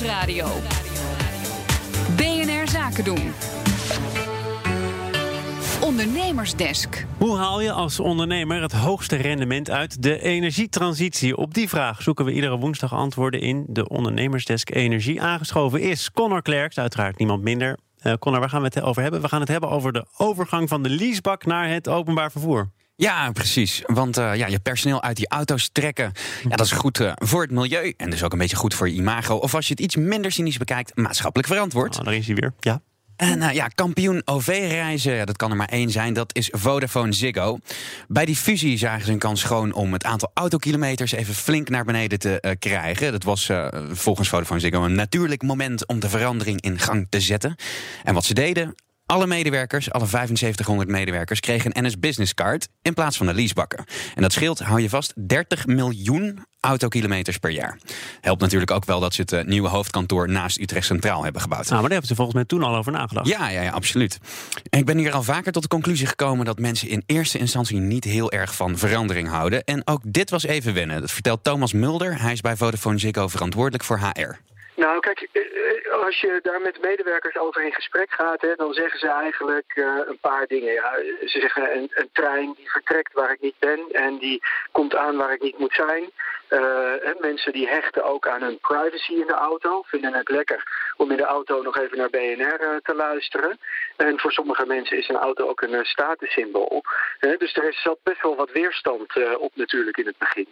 Nieuwsradio. BNR Zaken doen. Ondernemersdesk. Hoe haal je als ondernemer het hoogste rendement uit de energietransitie? Op die vraag zoeken we iedere woensdag antwoorden in de Ondernemersdesk Energie. Aangeschoven is Connor Klerks, uiteraard niemand minder. Uh, Connor, waar gaan we het over hebben? We gaan het hebben over de overgang van de leasebak naar het openbaar vervoer. Ja, precies. Want uh, ja, je personeel uit die auto's trekken, ja, dat is goed uh, voor het milieu. En dus ook een beetje goed voor je imago. Of als je het iets minder cynisch bekijkt, maatschappelijk verantwoord. Oh, daar is hij weer, ja. En uh, ja, kampioen OV-reizen, ja, dat kan er maar één zijn, dat is Vodafone Ziggo. Bij die fusie zagen ze een kans gewoon om het aantal autokilometers even flink naar beneden te uh, krijgen. Dat was uh, volgens Vodafone Ziggo een natuurlijk moment om de verandering in gang te zetten. En wat ze deden, alle medewerkers, alle 7500 medewerkers, kregen een NS Business Card in plaats van de leasebakken. En dat scheelt, hou je vast, 30 miljoen autokilometers per jaar. Helpt natuurlijk ook wel dat ze het uh, nieuwe hoofdkantoor naast Utrecht Centraal hebben gebouwd. Nou, maar daar hebben ze volgens mij toen al over nagedacht. Ja, ja, ja, absoluut. En ik ben hier al vaker tot de conclusie gekomen dat mensen in eerste instantie niet heel erg van verandering houden. En ook dit was even wennen. Dat vertelt Thomas Mulder. Hij is bij Vodafone Ziggo verantwoordelijk voor HR. Nou, kijk, als je daar met medewerkers over in gesprek gaat, hè, dan zeggen ze eigenlijk uh, een paar dingen. Ja, ze zeggen een, trein die vertrekt waar ik niet ben en die komt aan waar ik niet moet zijn. Mensen die hechten ook aan hun privacy in de auto, vinden het lekker om in de auto nog even naar BNR te luisteren. En voor sommige mensen is een auto ook een statussymbool. dus er is best wel wat weerstand op natuurlijk in het begin.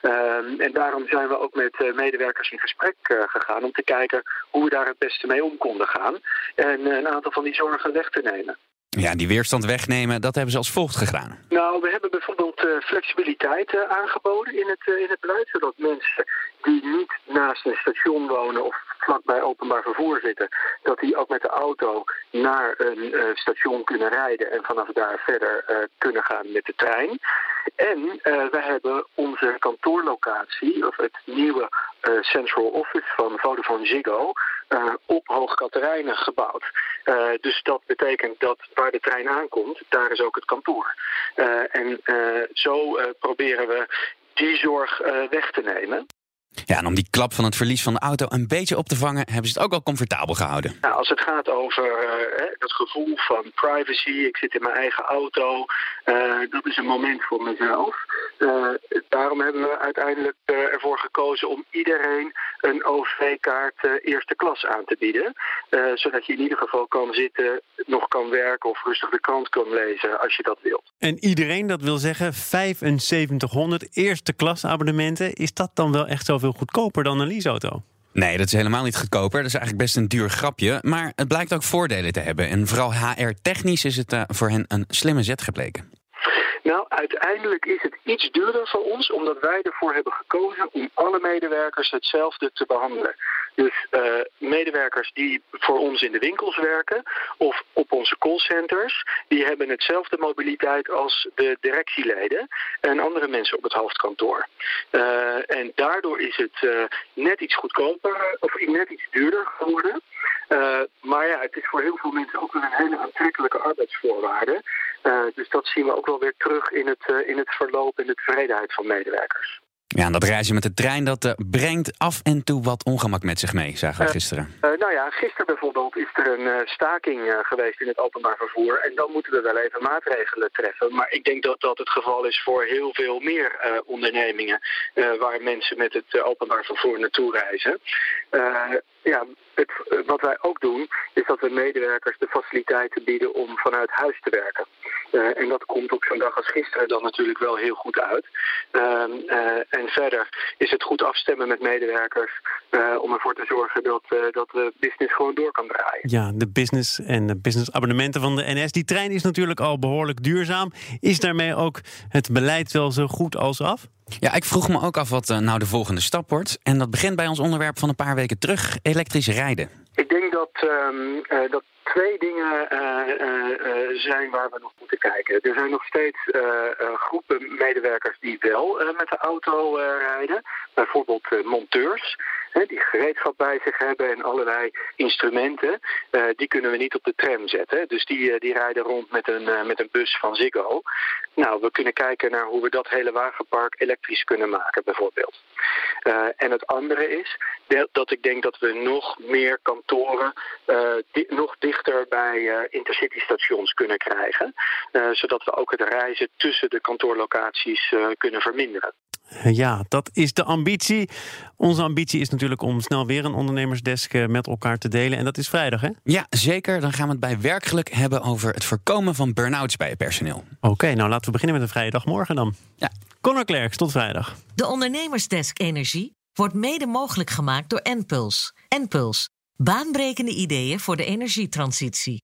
Ehm, en daarom zijn we ook met medewerkers in gesprek gegaan om te kijken hoe we daar het beste mee om konden gaan. En een aantal van die zorgen weg te nemen. Ja, die weerstand wegnemen, dat hebben ze als volgt gedaan. Nou, we hebben bijvoorbeeld uh, flexibiliteit uh, aangeboden in het, uh, in het beleid, zodat mensen die niet naast een station wonen of vlakbij openbaar vervoer zitten, dat die ook met de auto naar een station kunnen rijden en vanaf daar verder kunnen gaan met de trein. En we hebben onze kantoorlocatie, of het nieuwe Central Office van Vodafone Ziggo, uh, op Hoog Katerijnen gebouwd. Dus dat betekent dat waar de trein aankomt, daar is ook het kantoor. En zo proberen we die zorg weg te nemen. Ja, en om die klap van het verlies van de auto een beetje op te vangen, hebben ze het ook al comfortabel gehouden. Nou, als het gaat over uh, het gevoel van privacy, ik zit in mijn eigen auto, uh, dat is een moment voor mezelf. Uh, daarom hebben we uiteindelijk ervoor gekozen om iedereen een OV-kaart eerste klas aan te bieden. zodat je in ieder geval kan zitten, nog kan werken of rustig de krant kan lezen als je dat wilt. En iedereen, dat wil zeggen 7500 eerste klas abonnementen, is dat dan wel echt zoveel goedkoper dan een leaseauto? Nee, dat is helemaal niet goedkoper. Dat is eigenlijk best een duur grapje. Maar het blijkt ook voordelen te hebben. En vooral HR-technisch is het uh, voor hen een slimme zet gebleken. Nou, uiteindelijk is het iets duurder voor ons, omdat wij ervoor hebben gekozen om alle medewerkers hetzelfde te behandelen. Dus uh, medewerkers die voor ons in de winkels werken of op onze callcenters, die hebben hetzelfde mobiliteit als de directieleden en andere mensen op het hoofdkantoor. Uh, en daardoor is het uh, net iets goedkoper of net iets duurder geworden. maar ja, het is voor heel veel mensen ook wel een hele aantrekkelijke arbeidsvoorwaarde. dus dat zien we ook wel weer terug in het, in het verloop en de tevredenheid van medewerkers. Ja, en dat reizen met de trein dat uh, brengt af en toe wat ongemak met zich mee, zagen we gisteren. Uh, uh, nou ja, gisteren bijvoorbeeld is er een staking geweest in het openbaar vervoer. En dan moeten we wel even maatregelen treffen. Maar ik denk dat dat het geval is voor heel veel meer ondernemingen waar mensen met het openbaar vervoer naartoe reizen. ja, het, wat wij ook doen, is dat we medewerkers de faciliteiten bieden om vanuit huis te werken. En dat komt op zo'n dag als gisteren dan natuurlijk wel heel goed uit. Uh, uh, en verder is het goed afstemmen met medewerkers om ervoor te zorgen dat, dat de business gewoon door kan draaien. Ja, de business en de business abonnementen van de NS. Die trein is natuurlijk al behoorlijk duurzaam. Is daarmee ook het beleid wel zo goed als af? Ja, ik vroeg me ook af wat nou de volgende stap wordt. En dat begint bij ons onderwerp van een paar weken terug: elektrisch rijden. Ik denk dat, um, dat twee dingen uh, zijn waar we nog moeten kijken. Er zijn nog steeds groepen medewerkers die wel met de auto rijden. Bijvoorbeeld monteurs. die gereedschap bij zich hebben en allerlei instrumenten, die kunnen we niet op de tram zetten. Dus die, die rijden rond met een, met een bus van Ziggo. Nou, we kunnen kijken naar hoe we dat hele wagenpark elektrisch kunnen maken, bijvoorbeeld. en het andere is dat ik denk dat we nog meer kantoren nog dichter bij intercity stations kunnen krijgen. zodat we ook het reizen tussen de kantoorlocaties kunnen verminderen. Ja, dat is de ambitie. Onze ambitie is natuurlijk om snel weer een ondernemersdesk eh, met elkaar te delen. En dat is vrijdag, hè? Ja, zeker. Dan gaan we het bij werkgeluk hebben over het voorkomen van burn-outs bij het personeel. Oké, nou laten we beginnen met een vrije dag morgen dan. Ja. Conor Klerks, tot vrijdag. De Ondernemersdesk Energie wordt mede mogelijk gemaakt door Enpuls. Enpuls, baanbrekende ideeën voor de energietransitie.